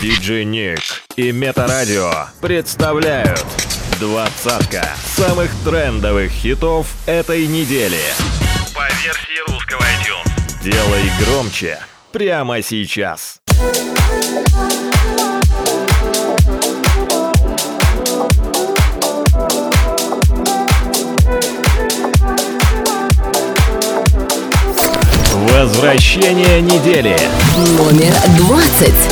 Диджей Ник и Метарадио представляют двадцатка самых трендовых хитов этой недели. По версии русского iTunes. Делай громче прямо сейчас. Возвращение недели. Номер двадцать.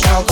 child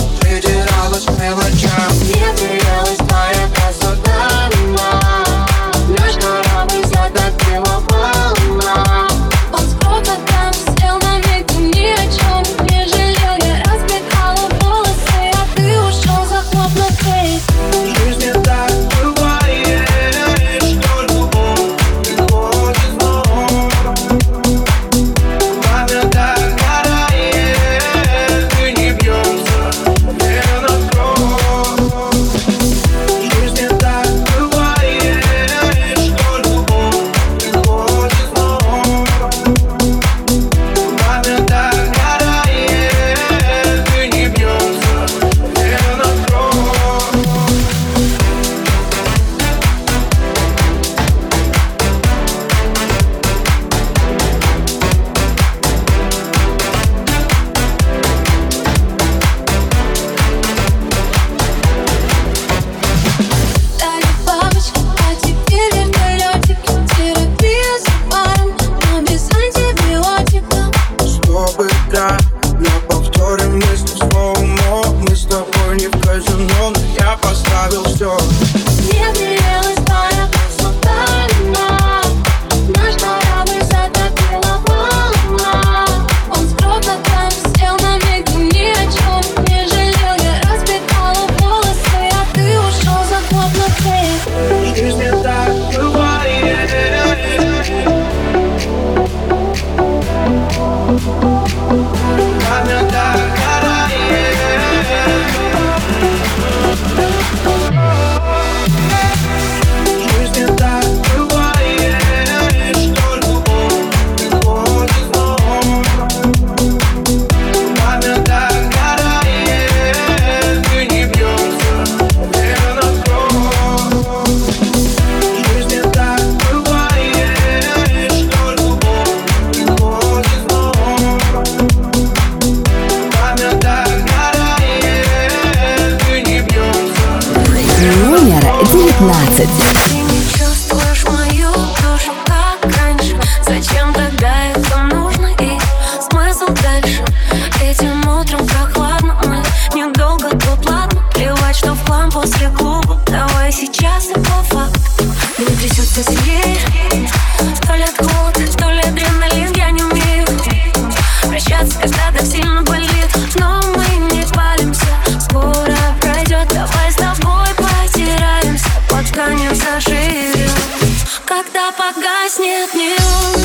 погаснет неон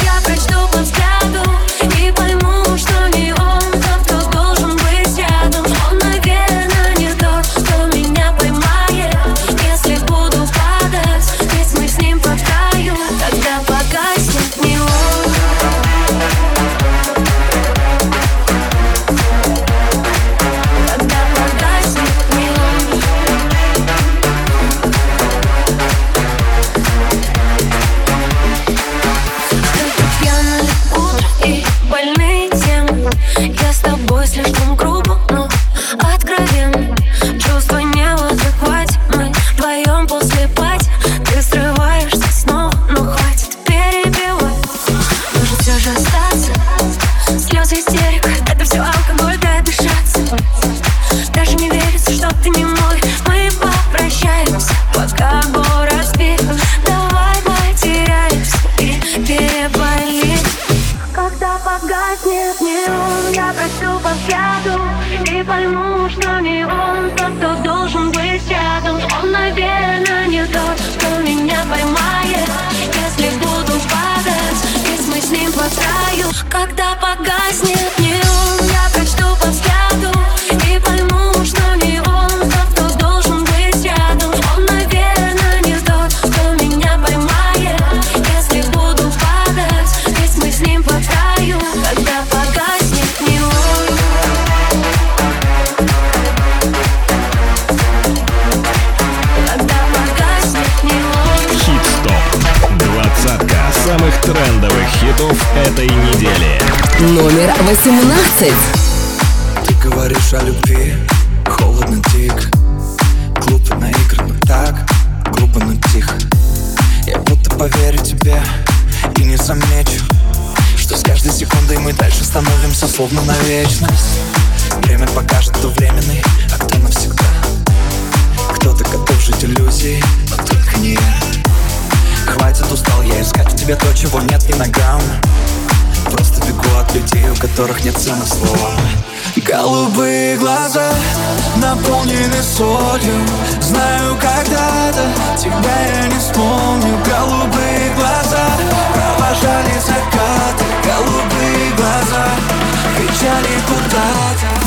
этой недели. Номер 18. Ты говоришь о любви, холодно, тихо Глупо наигранно так, грубо, но тихо. Я будто поверю тебе и не замечу Что с каждой секундой мы дальше становимся словно на вечность. Время покажет, кто временный, а кто навсегда. Кто-то готов жить иллюзией, но только не я Хватит, устал я искать. У тебя то, чего нет ни на грамм Просто бегу от людей, у которых нет цены слова Голубые глаза наполнены солью. Знаю, когда-то тебя я не вспомню. Голубые глаза провожали закаты. Голубые глаза кричали куда-то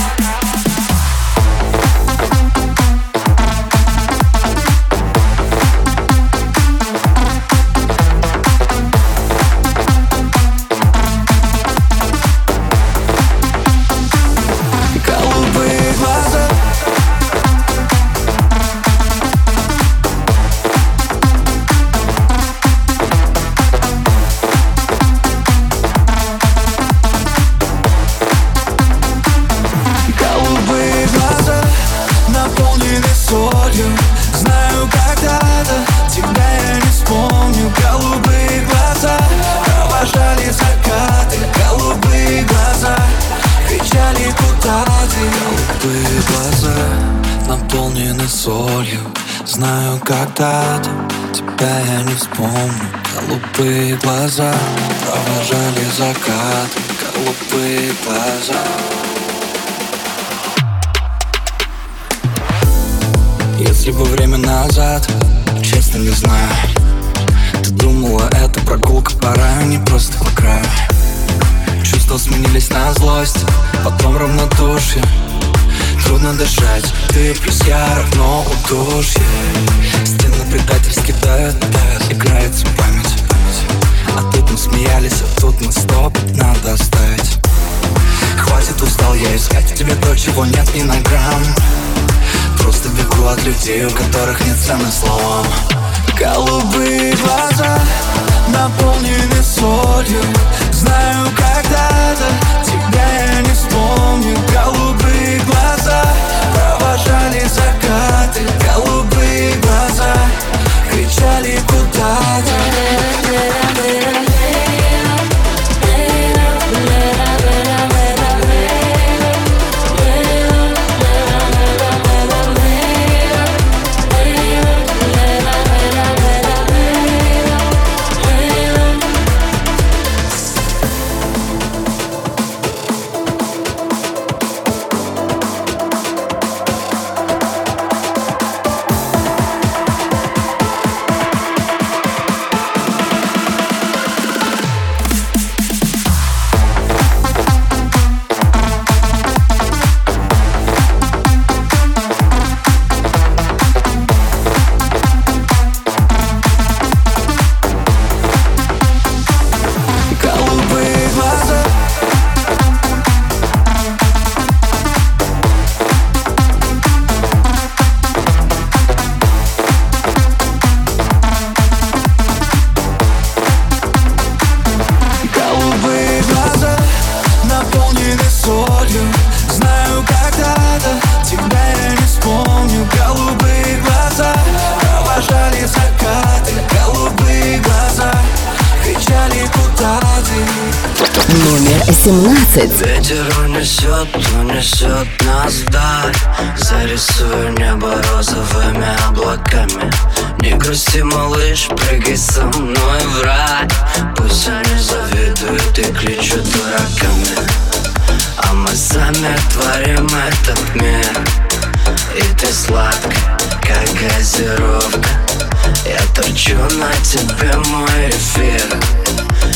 Голубые глаза провожали закаты Голубые глаза. Если бы время назад, честно не знаю. Ты думала, это прогулка по не просто по краю Чувства сменились на злость, потом равнодушие. Трудно дышать, ты плюс я равно удушье. Стены предательски давят, давят, играется память тут мы смеялись, а тут мы стоп, надо оставить. Хватит, устал я искать тебе то, чего нет ни на грамм. Просто бегу от людей, у которых нет цены словам Голубые глаза наполнены солью. Знаю, когда-то тебя я не вспомню. Голубые глаза провожали закаты. Голубые глаза кричали куда-то Номер 17. Ветер унесет, унесет нас вдаль. Зарисую небо розовыми облаками. Не грусти, малыш, прыгай со мной в рай. Пусть они завидуют и кличут дураками. А мы сами творим этот мир. И ты сладкая, как газировка. Я торчу на тебе мой эфир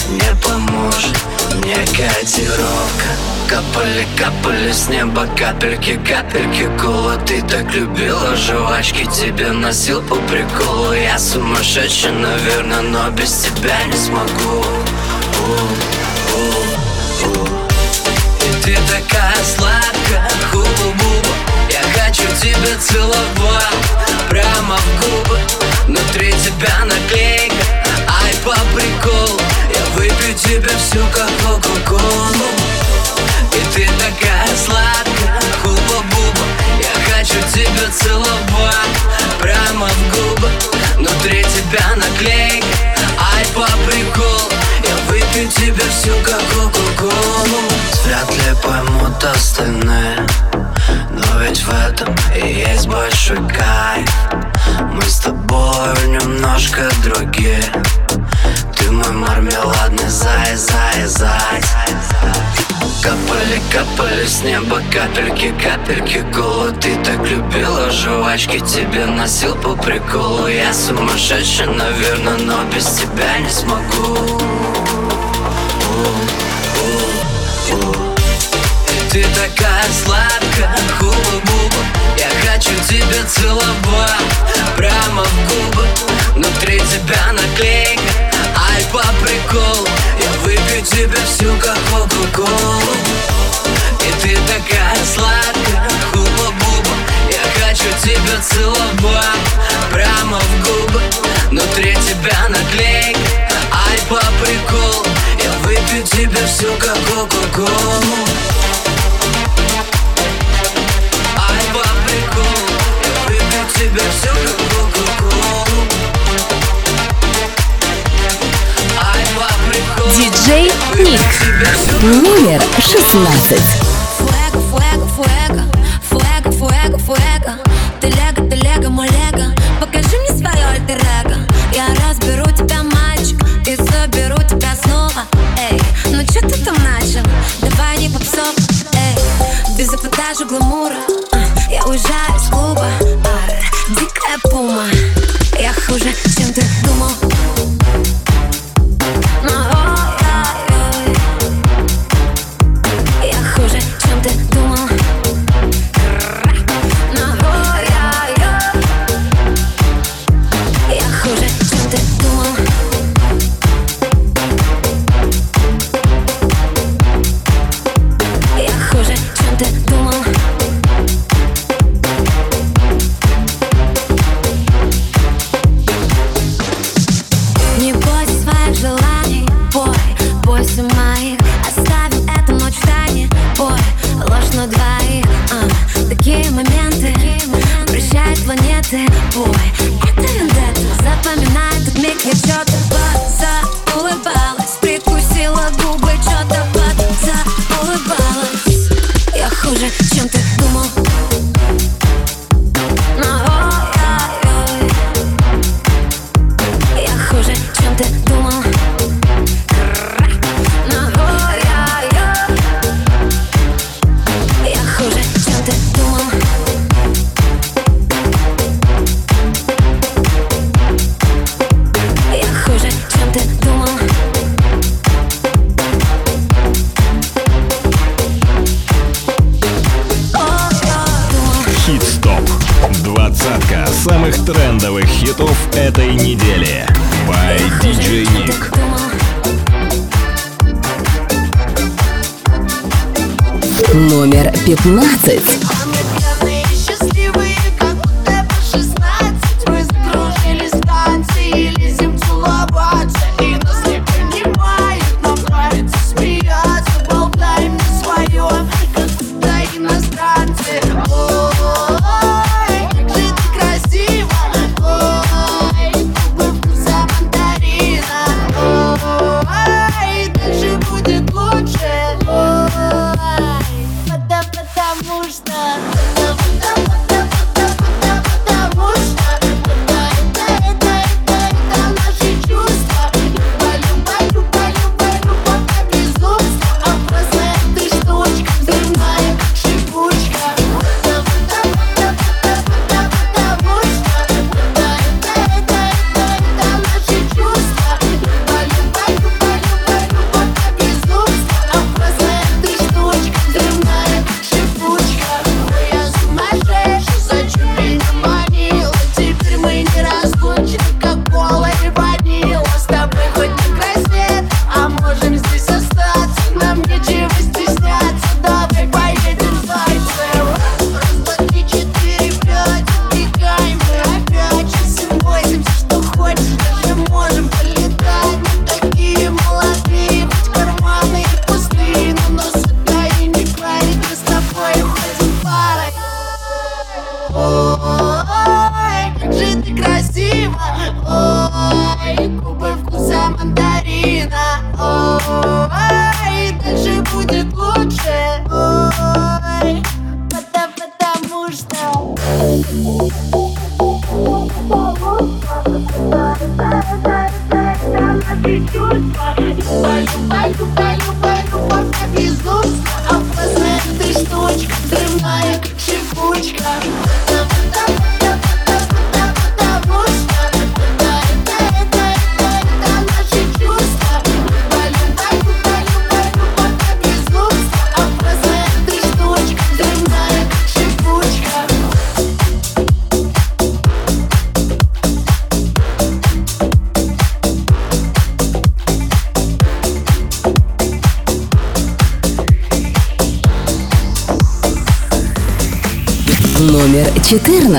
Не поможет. Мне котировка Капали, капали с неба капельки, капельки кола. Ты так любила жвачки, тебе носил по приколу. Я сумасшедший, наверное, но без тебя не смогу. У, у, у. И ты такая сладкая, хуба-буба Я хочу тебя целовать прямо в губы. Внутри тебя наклейка, ай по приколу Я выпью тебя всю как кока-колу. И ты такая сладкая, хуба-буба Я хочу тебя целовать прямо в губы. Внутри тебя наклейка, ай по приколу Я выпью тебя всю как кока-колу. Вряд ли поймут остальные ведь в этом? И есть большой кайф. Мы с тобой немножко другие. Ты мой мармеладный зай, зай, зай. Капали, капали с неба капельки, капельки Голод. Ты так любила жвачки Тебе носил по приколу. Я сумасшедший, наверное, но без тебя не смогу такая сладкая, хуба-буба Я хочу тебя целовать Прямо в губы. Внутри тебя наклейка Ай, по приколу Я выпью тебя всю, как кока-колу И ты такая сладкая, хуба-буба Я хочу тебя целовать Прямо в губы. Внутри тебя наклейка Ай, по приколу Я выпью тебя всю, как кока-колу тебя всю, как кока-колу Ай, по приколу Диджей Ник. Номер 16. Фуэго, фуэго, фуэго Фуэго, фуэго, фуэго Ты лего, ты Покажи мне свое альтер эго Я разберу тебя, мальчик И заберу тебя снова Эй, ну что ты там начал? Давай не попсов, эй Без эпатажа гламура а, Я уезжаю из клуба а, Дикая пума. Я хуже, чем ты думал прощают планеты, бой Это вендетта, запоминай этот миг Я что-то улыбалась, 15.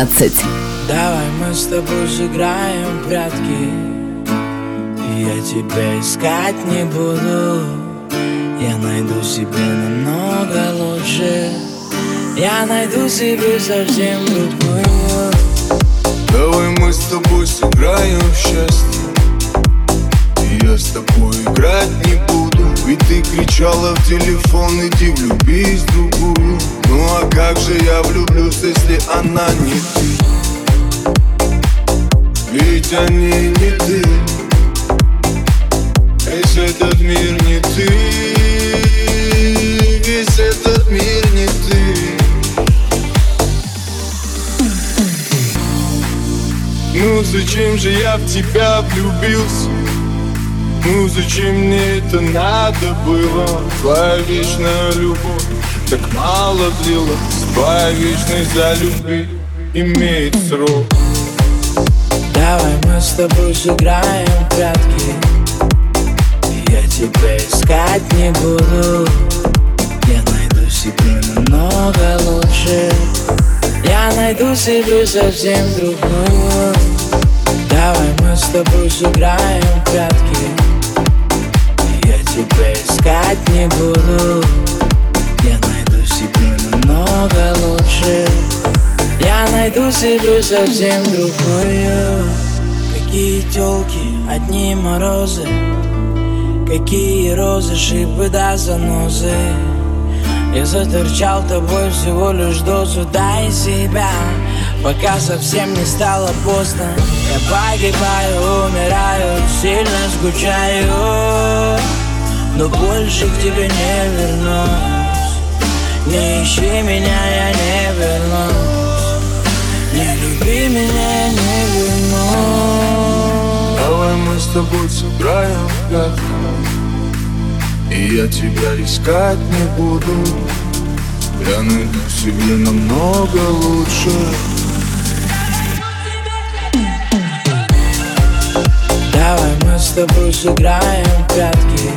14. Давай мы с тобой сыграем в прятки. Я тебя искать не буду. Я найду себе намного лучше. Я найду себе совсем другую. Давай мы с тобой сыграем в счастье. Я с тобой играть не буду. Ведь ты кричала в телефон, иди влюбись в другую Ну а как же я влюблюсь, если она не ты? Ведь они не ты. Весь этот мир не ты. Весь этот мир не ты. Ну зачем же я в тебя влюбился? Ну зачем мне это надо было? Твоя вечная любовь так мало длилась Твоя вечность за любви имеет срок. Давай мы с тобой сыграем в прятки. Я тебя искать не буду. Я найду себе намного лучше. Я найду себе совсем другую. Давай мы с тобой сыграем в прятки. Я тебя искать не буду намного лучше. Я найду себе совсем другую Какие тёлки, одни морозы. Какие розы, шипы да занозы. Я заторчал тобой всего лишь дозу. Дай себя, пока совсем не стало поздно. Я погибаю, умираю, сильно скучаю Но больше к тебе не вернусь Не ищи меня, я не вернусь. Не люби меня, я не вернусь. Давай мы с тобой сыграем в прятки И я тебя искать не буду. Я найду себе намного лучше. Давай мы с тобой сыграем в прятки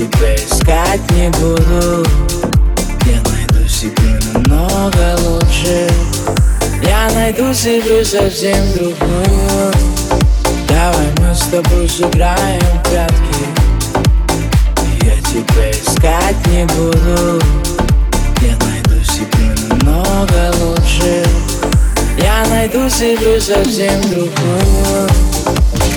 тебя искать не буду. Я найду себе намного лучше. Я найду себе совсем другую. Давай мы с тобой сыграем в прятки. Я тебя искать не буду. Я найду себе намного лучше. Я найду себе совсем другую.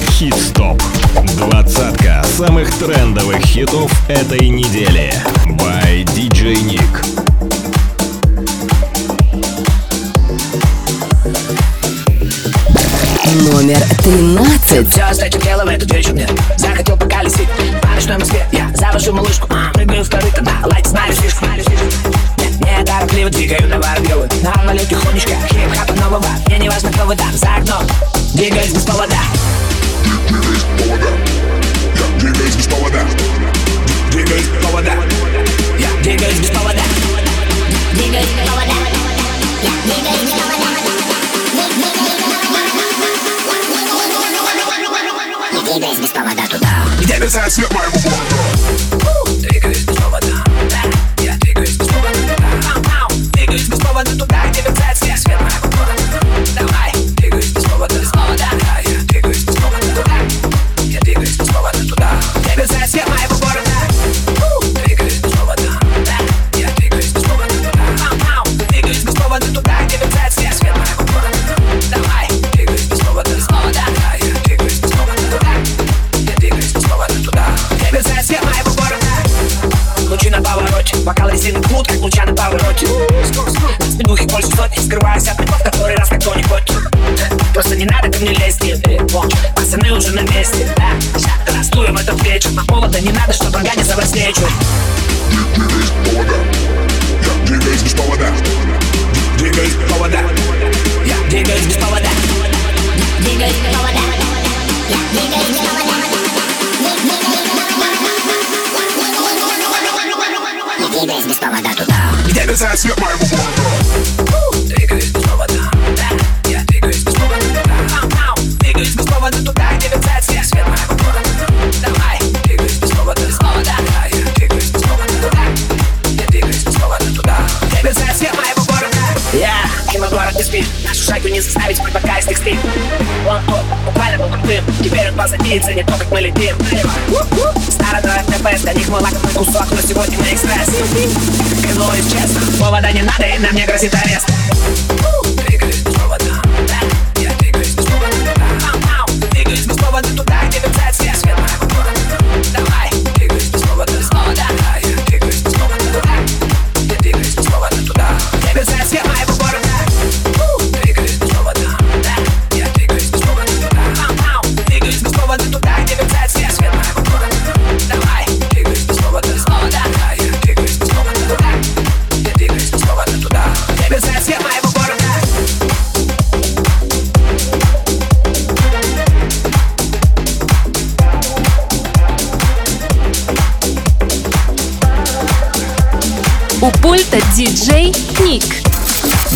Хит-стоп. Двадцатка самых трендовых хитов этой недели. By DJ Nick. Номер 13. Все, дело в эту дверь мне Захотел поколесить по ночной Москве Я завожу малышку, а, прыгаю в корыто. Да, лайк, смотрю слишком. Нет, не торопливо двигаю на Воробьевы На налет тихонечко, хип-хапа нового. Мне не важно, кто вы там за окном. Двигаюсь без повода Двигаюсь без повода Двигаюсь без повода Я двигаюсь без повода Двигаюсь без повода Я двигаюсь без повода Я двигаюсь без повода туда Где мерцает свет моего города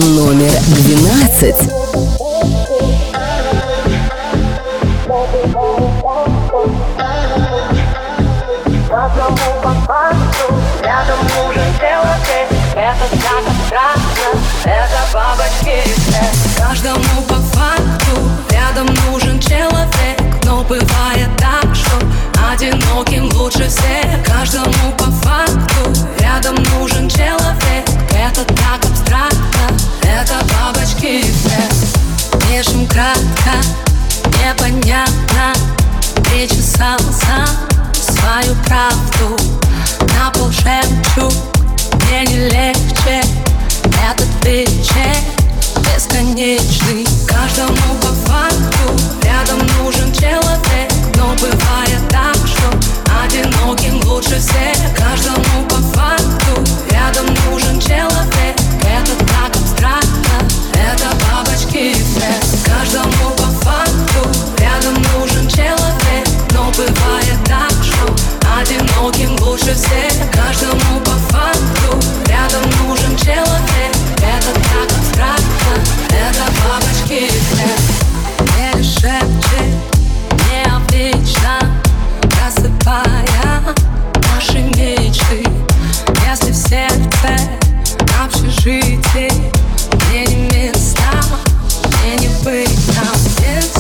номер 12. Каждому по факту Рядом нужен человек Но бывает так, что Одиноким лучше всех Каждому по факту Рядом нужен человек это так абстрактно, это бабочки все. Пишем кратко, непонятно. Причесался свою правду На пол жемчуг, мне не легче Этот вечер бесконечный. Каждому по факту рядом нужен человек. Но бывает так, что одиноким лучше всех Каждому по факту. Рядом нужен человек Это так абстрактно, это бабочки все Каждому по факту рядом нужен человек. Но бывает так, что одиноким лучше всех Каждому по факту рядом нужен человек. Это так абстрактно, это бабочки все. Не шепчет вечно Просыпая наши мечты. Если в сердце общежитие, Мне не места, мне не быть там Сердце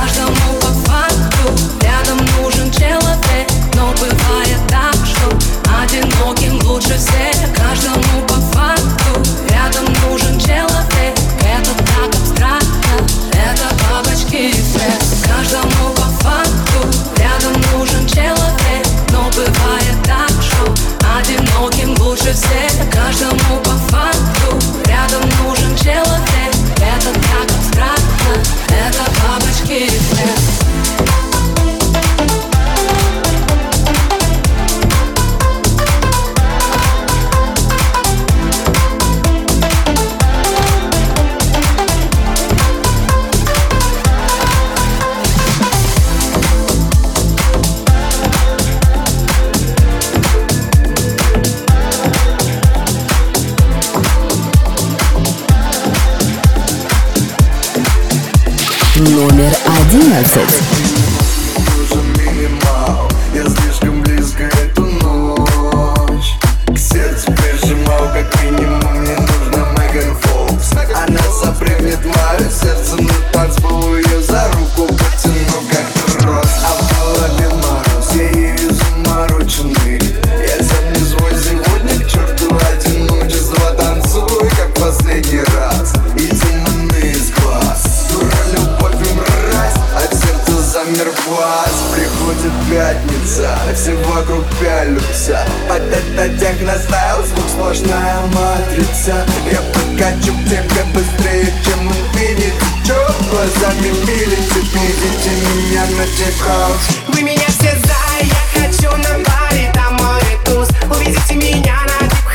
каждом Salsas. вас приходит пятница Все вокруг пялются Под это техностайл звук сложная матрица. Я подкачу к тебе быстрее, чем инфинит Чё глазами милите, видите меня на тихо Вы меня все за, я хочу на баре, там мой туз Увидите меня на дику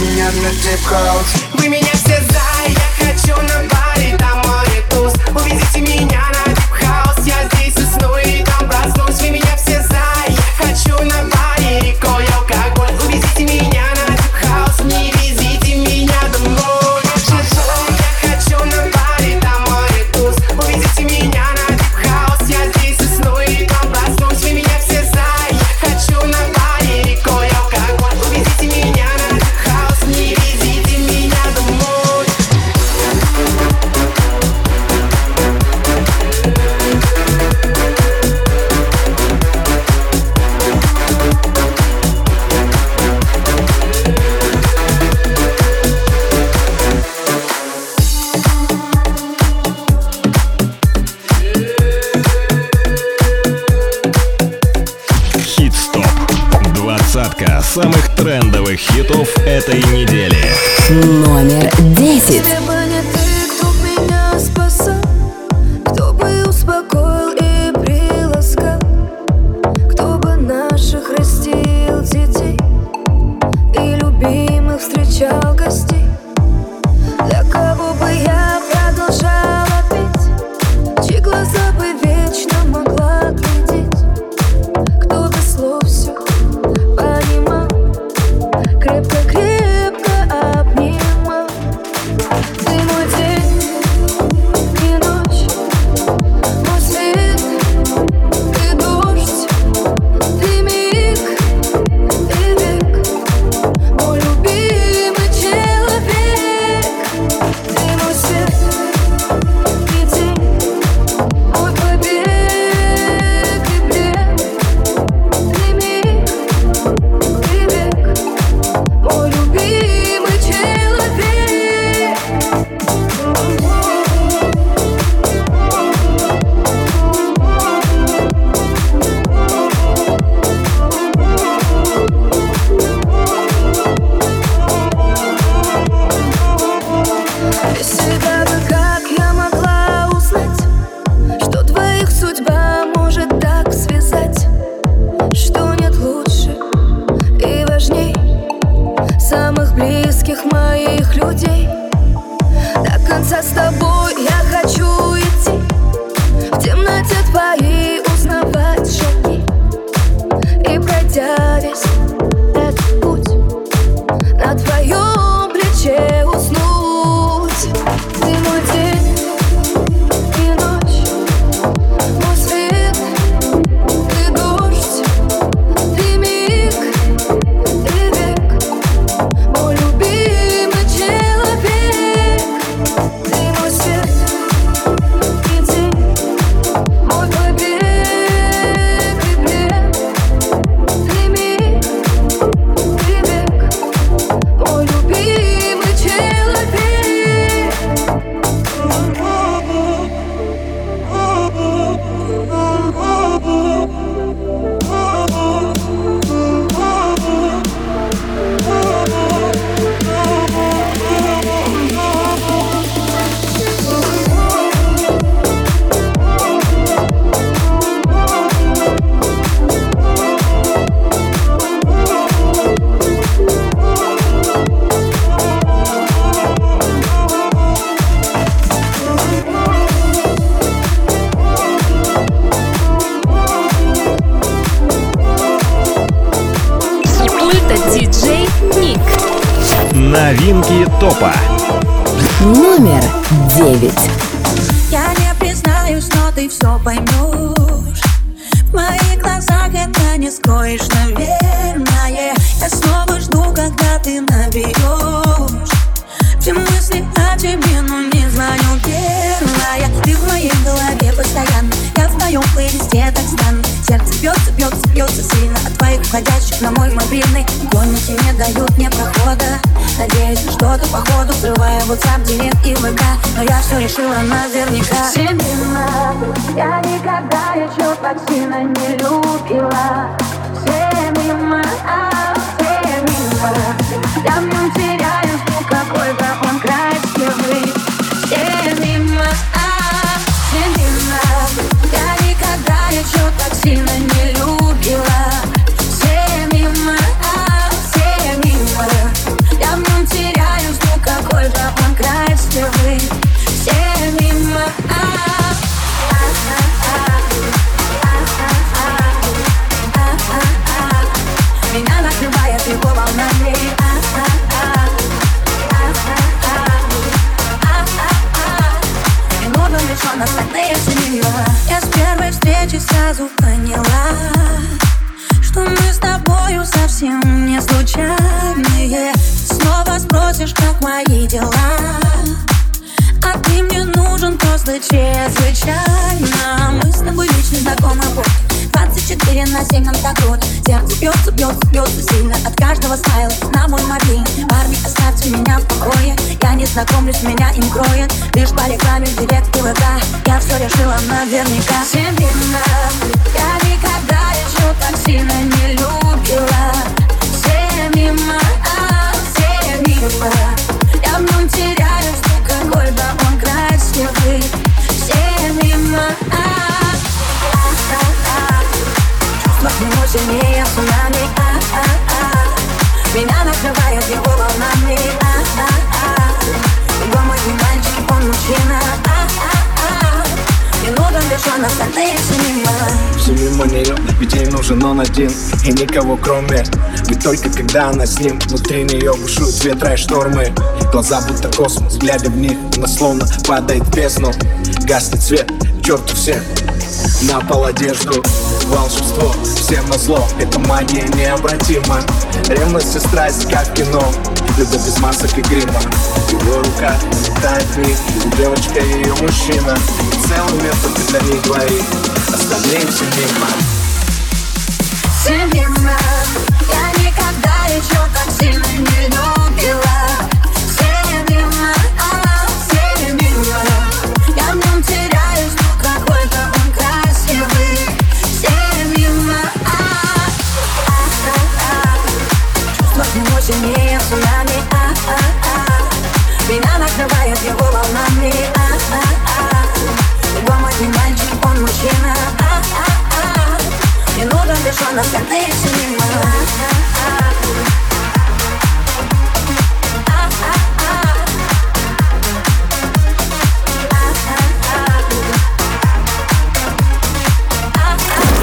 меня на тип-хаус Вы меня все за, я хочу на баре, там море туз. Увезите меня на этой недели. Номер топа. Номер девять. Я не признаюсь, но ты все поймешь В моих глазах это не скроешь, наверное. Я снова жду, когда ты наберешь Все мысли о тебе, но не звоню первая Ты в моей голове постоянно. Я в твоем плейлисте так странно. Сердце бьется, бьется, бьется сильно От твоих входящих на мой мобильный. Гонники не дают мне прохода Надеюсь на что-то походу Взрываю WhatsApp, директ и ВК Но я все решила наверняка. Семена Я никогда еще так сильно не любила. Все а все Я в нем теряюсь, бьется, сильно От каждого стайла. На мой мобильный Парни, оставьте меня в покое. Я не знакомлюсь, меня им кроет. Лишь по рекламе в директ и ВК Я все решила наверняка. Семена Я никогда еще так сильно не остальные все мимо. Все мимо нее, ведь ей нужен он один. И никого кроме Ведь только когда она с ним. Внутри нее бушуют ветра и штормы. Глаза будто космос, глядя в них Она словно падает в бездну. Гаснет свет, черту всех. На пол одежду Волшебство, всем на зло. Это магия необратима. Ревность и страсть, как кино Любовь без масок и грима. Его рука летает в них Девочка и ее мужчина. Целый мир только для них двоих. Остальные все мимо. Все мимо. Я никогда еще так сильно не любила его волнами а-а-а. Его мой не мальчик, он мужчина а-а-а. Не нужен лишь он,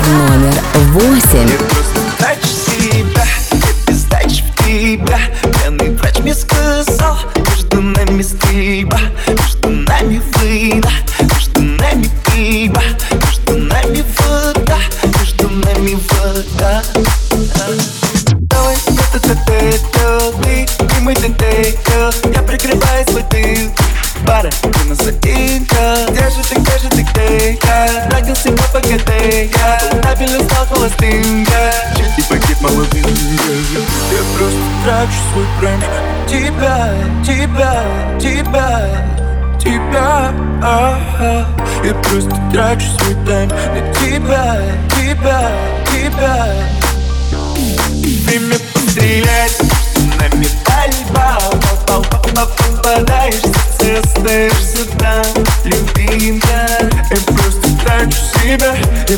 Номер восемь. Трачу свой тайм На тебя, тебя, тебя. Время пострелять Нами пальба Попадаешь в сердце, остаешься там. Любимка Я просто трачу себя. Я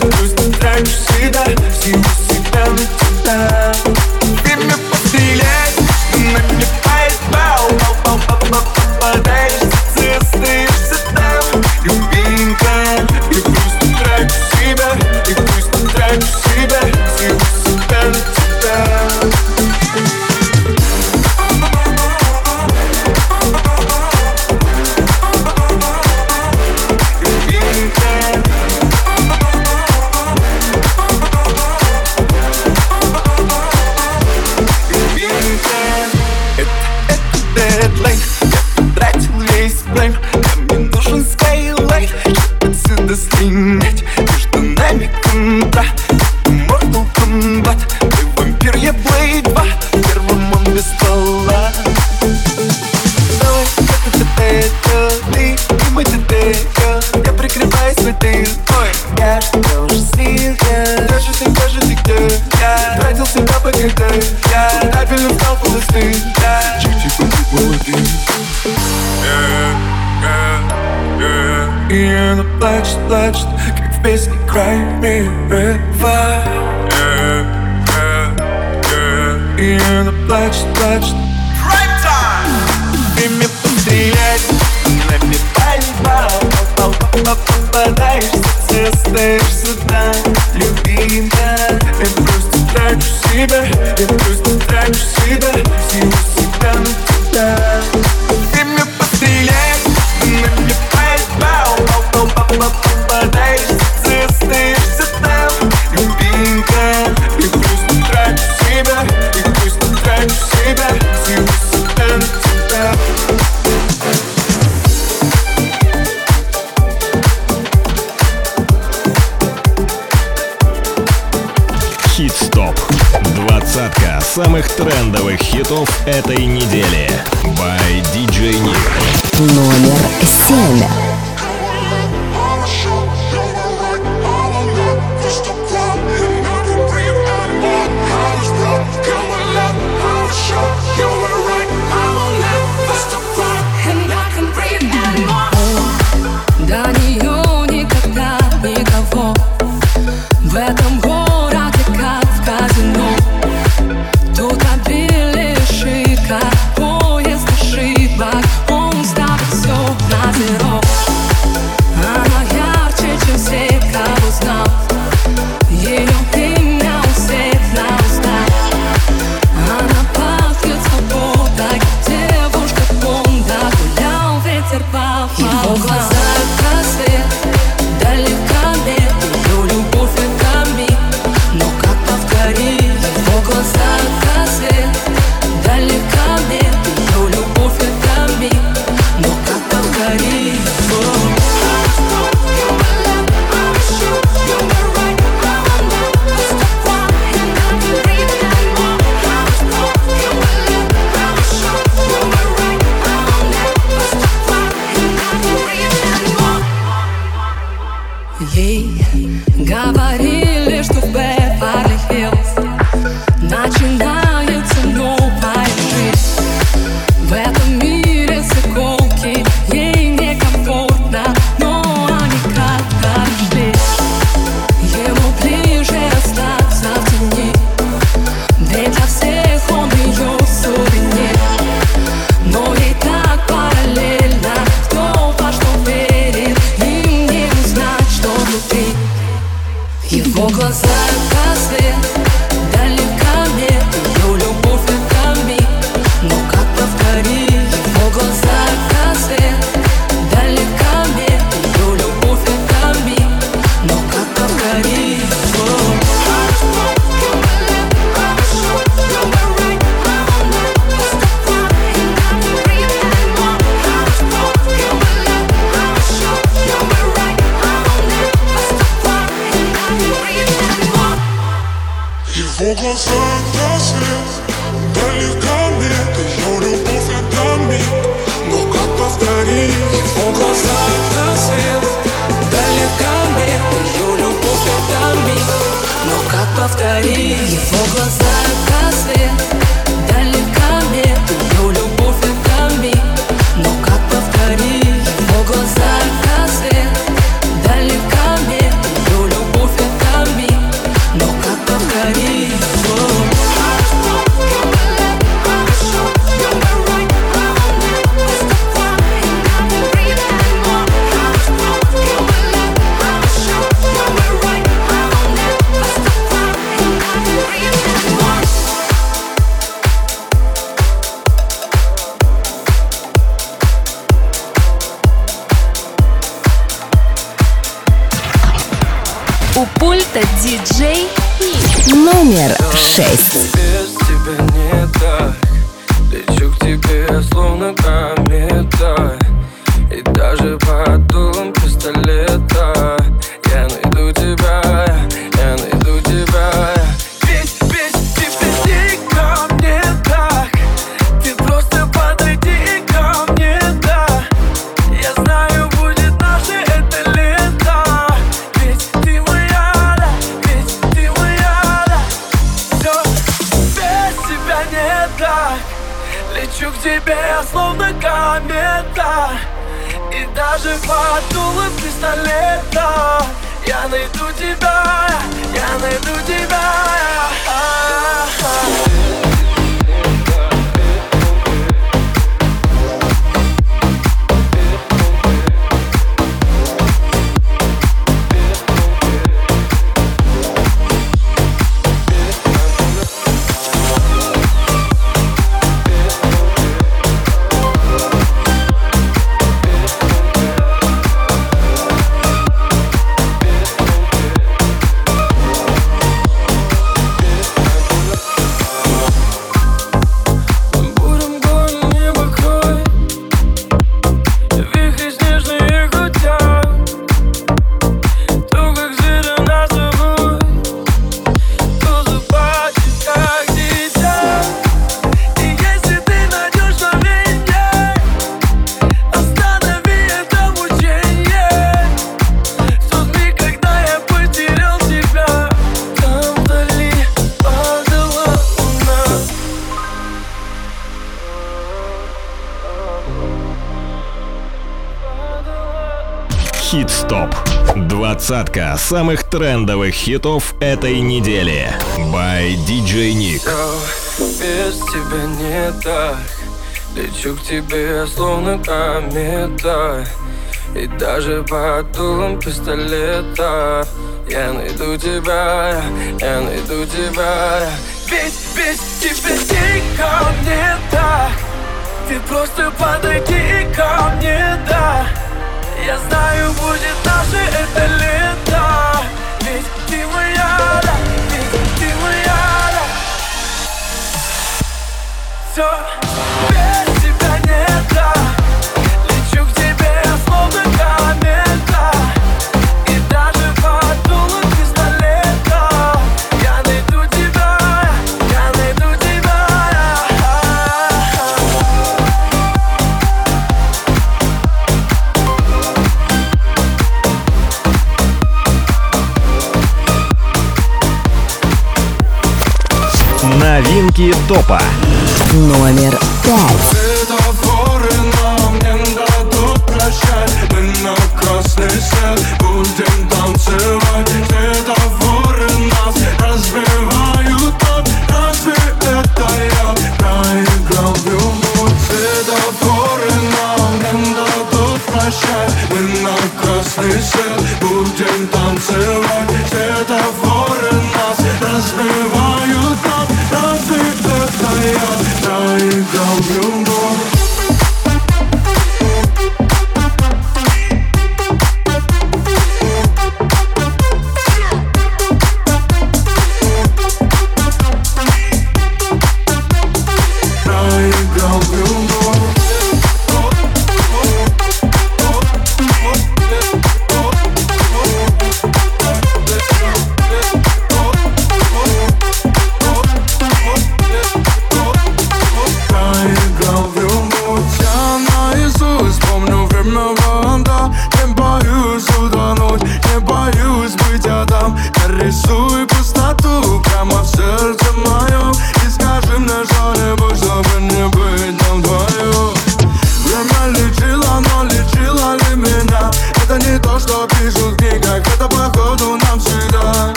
Его глазах рассвет, далеко ее любовь это но как повторить? Его глаза рассвет, далеко ее любовь это но как повторить? Его глазах рассвет. самых трендовых хитов этой недели. By DJ Nick. Без тебя не так, лечу к тебе словно комета. И даже под дулом пистолета Я найду тебя, я найду тебя Ведь, ведь тебя ко мне так Ты просто подойди ко мне, да Я знаю, будет наше это лето ты моя, да, Вика, ты моя, да. Все, без тебя нет, да. Лечу к тебе, словно камень. топа. Номер пять.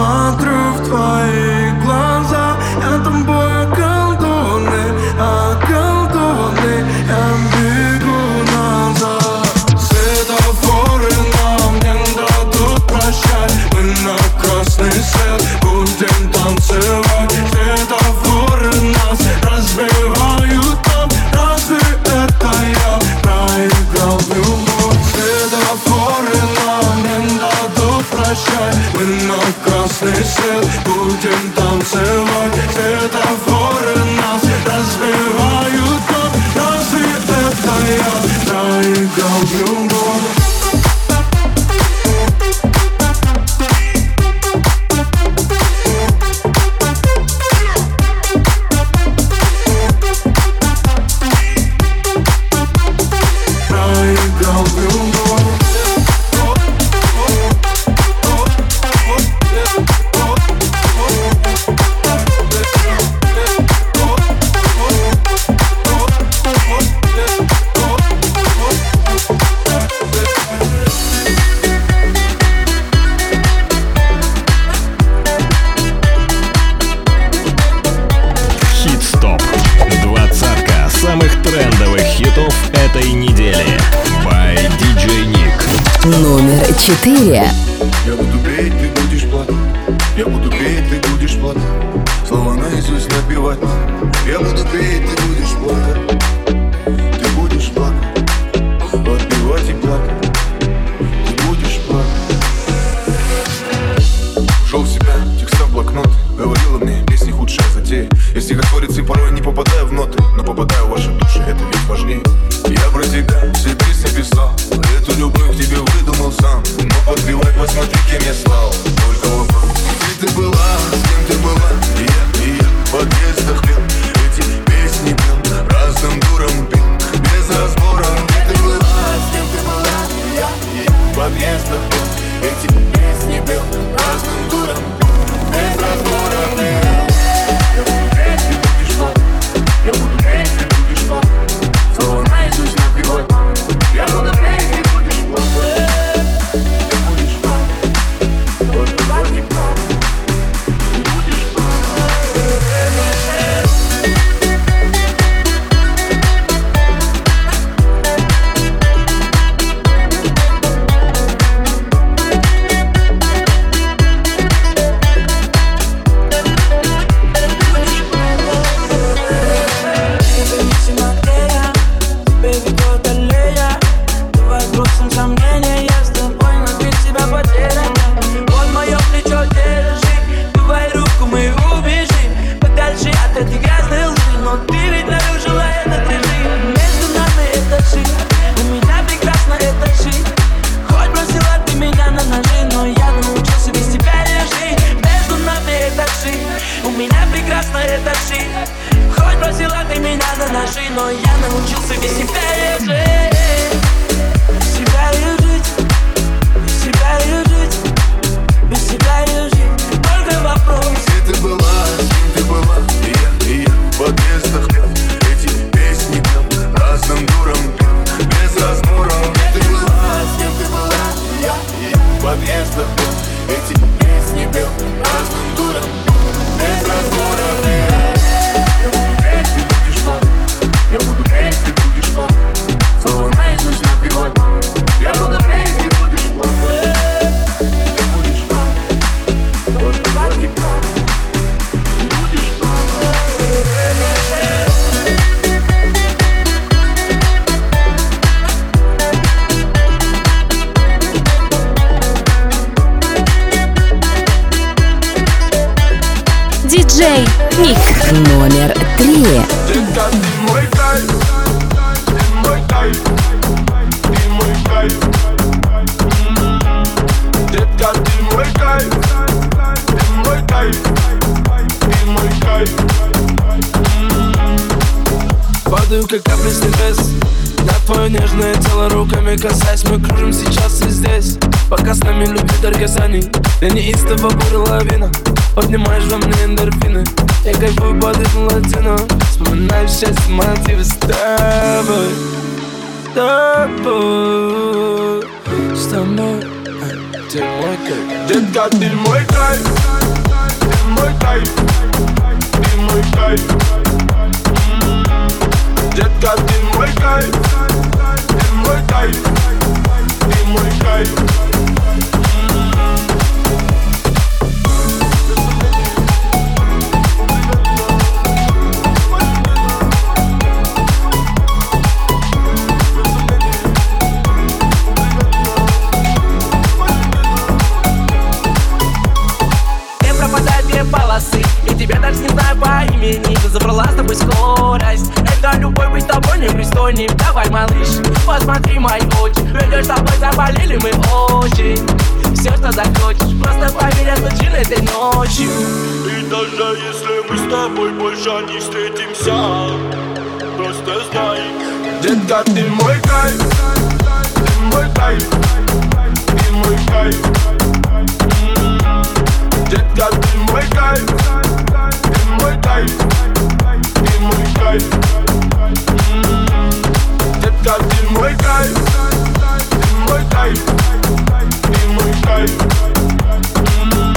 mantra Если какой-то полосы И тебя даже не знаю по имени. Ты забрала с тобой скорость. Это любовь быть с тобой непристойным Давай, малыш, посмотри мои очи. Ведешь тобой заболели мы очи. Все, что захочешь, просто поверь, я случилось этой ночью И даже если мы с тобой больше не встретимся Просто знай Детка, ты мой кайф Ты мой кайф Ты мой кайф. Jet lag in my life, in my life, in my life. Mm. Jet lag in my life, in my life, in my life. Mm.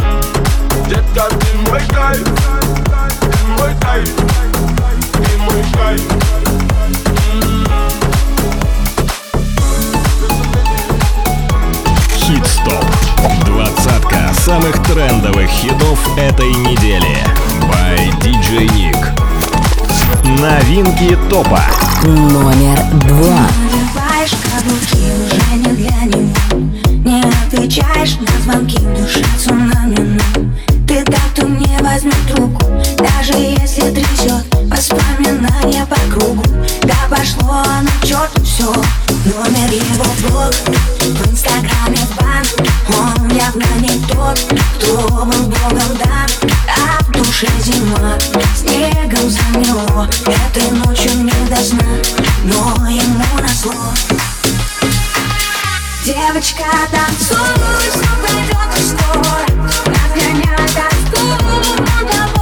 In my in my in my mm. stop. Самых трендовых хитов этой недели. By DJ Nick. Новинки топа. Номер два. Надеваешь каблуки уже не для него Не отвечаешь на звонки в душе цунами Ты так, кто не возьмет трубку Даже если трясет воспоминания по кругу Да пошло оно к черту все Номер его блог В инстаграме в бан Он явно не тот, кто был богом дан А в душе зима Снегом замело Этой ночью не до сна Но ему назло Девочка, танцуй, все пройдет и скоро тоску, он того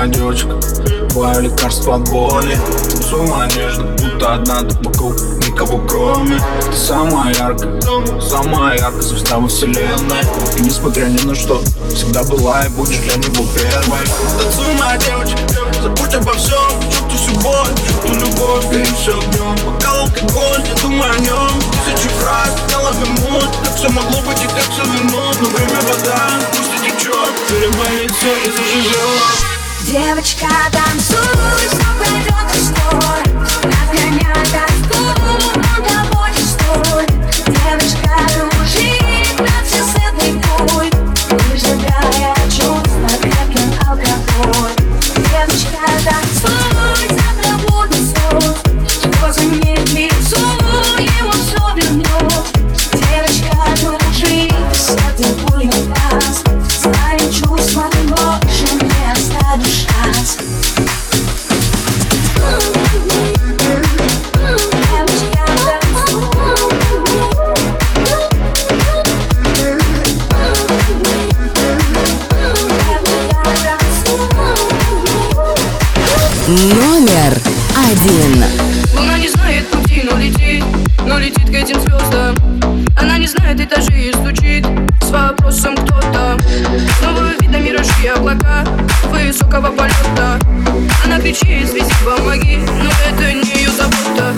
Моя девочка, твое лекарство от боли. Танцуй, моя нежно, будто одна ты вокруг Никого кроме. Ты самая яркая, самая яркая звезда во вселенной. И несмотря ни на что, всегда была и будешь для него первой. Танцуй, моя девочка, забудь обо всем Чувствуй всю боль, чувствуй любовь, гори все огнем Бокал алкоголь, не думай о нем Тысячи фраз, в голове муть. Как все могло быть и как все вернуть Но время вода, пусть и течет Переболит все и заживет Девочка, танцуй, все пройдет и скоро Разгоняй тоску, он того не один. Луна не знает пути, но летит, но летит к этим звездам Она не знает этажей и стучит с вопросом кто там Снова видно миражи облака высокого полета. Она кричит, свези, помоги, но это не ее забота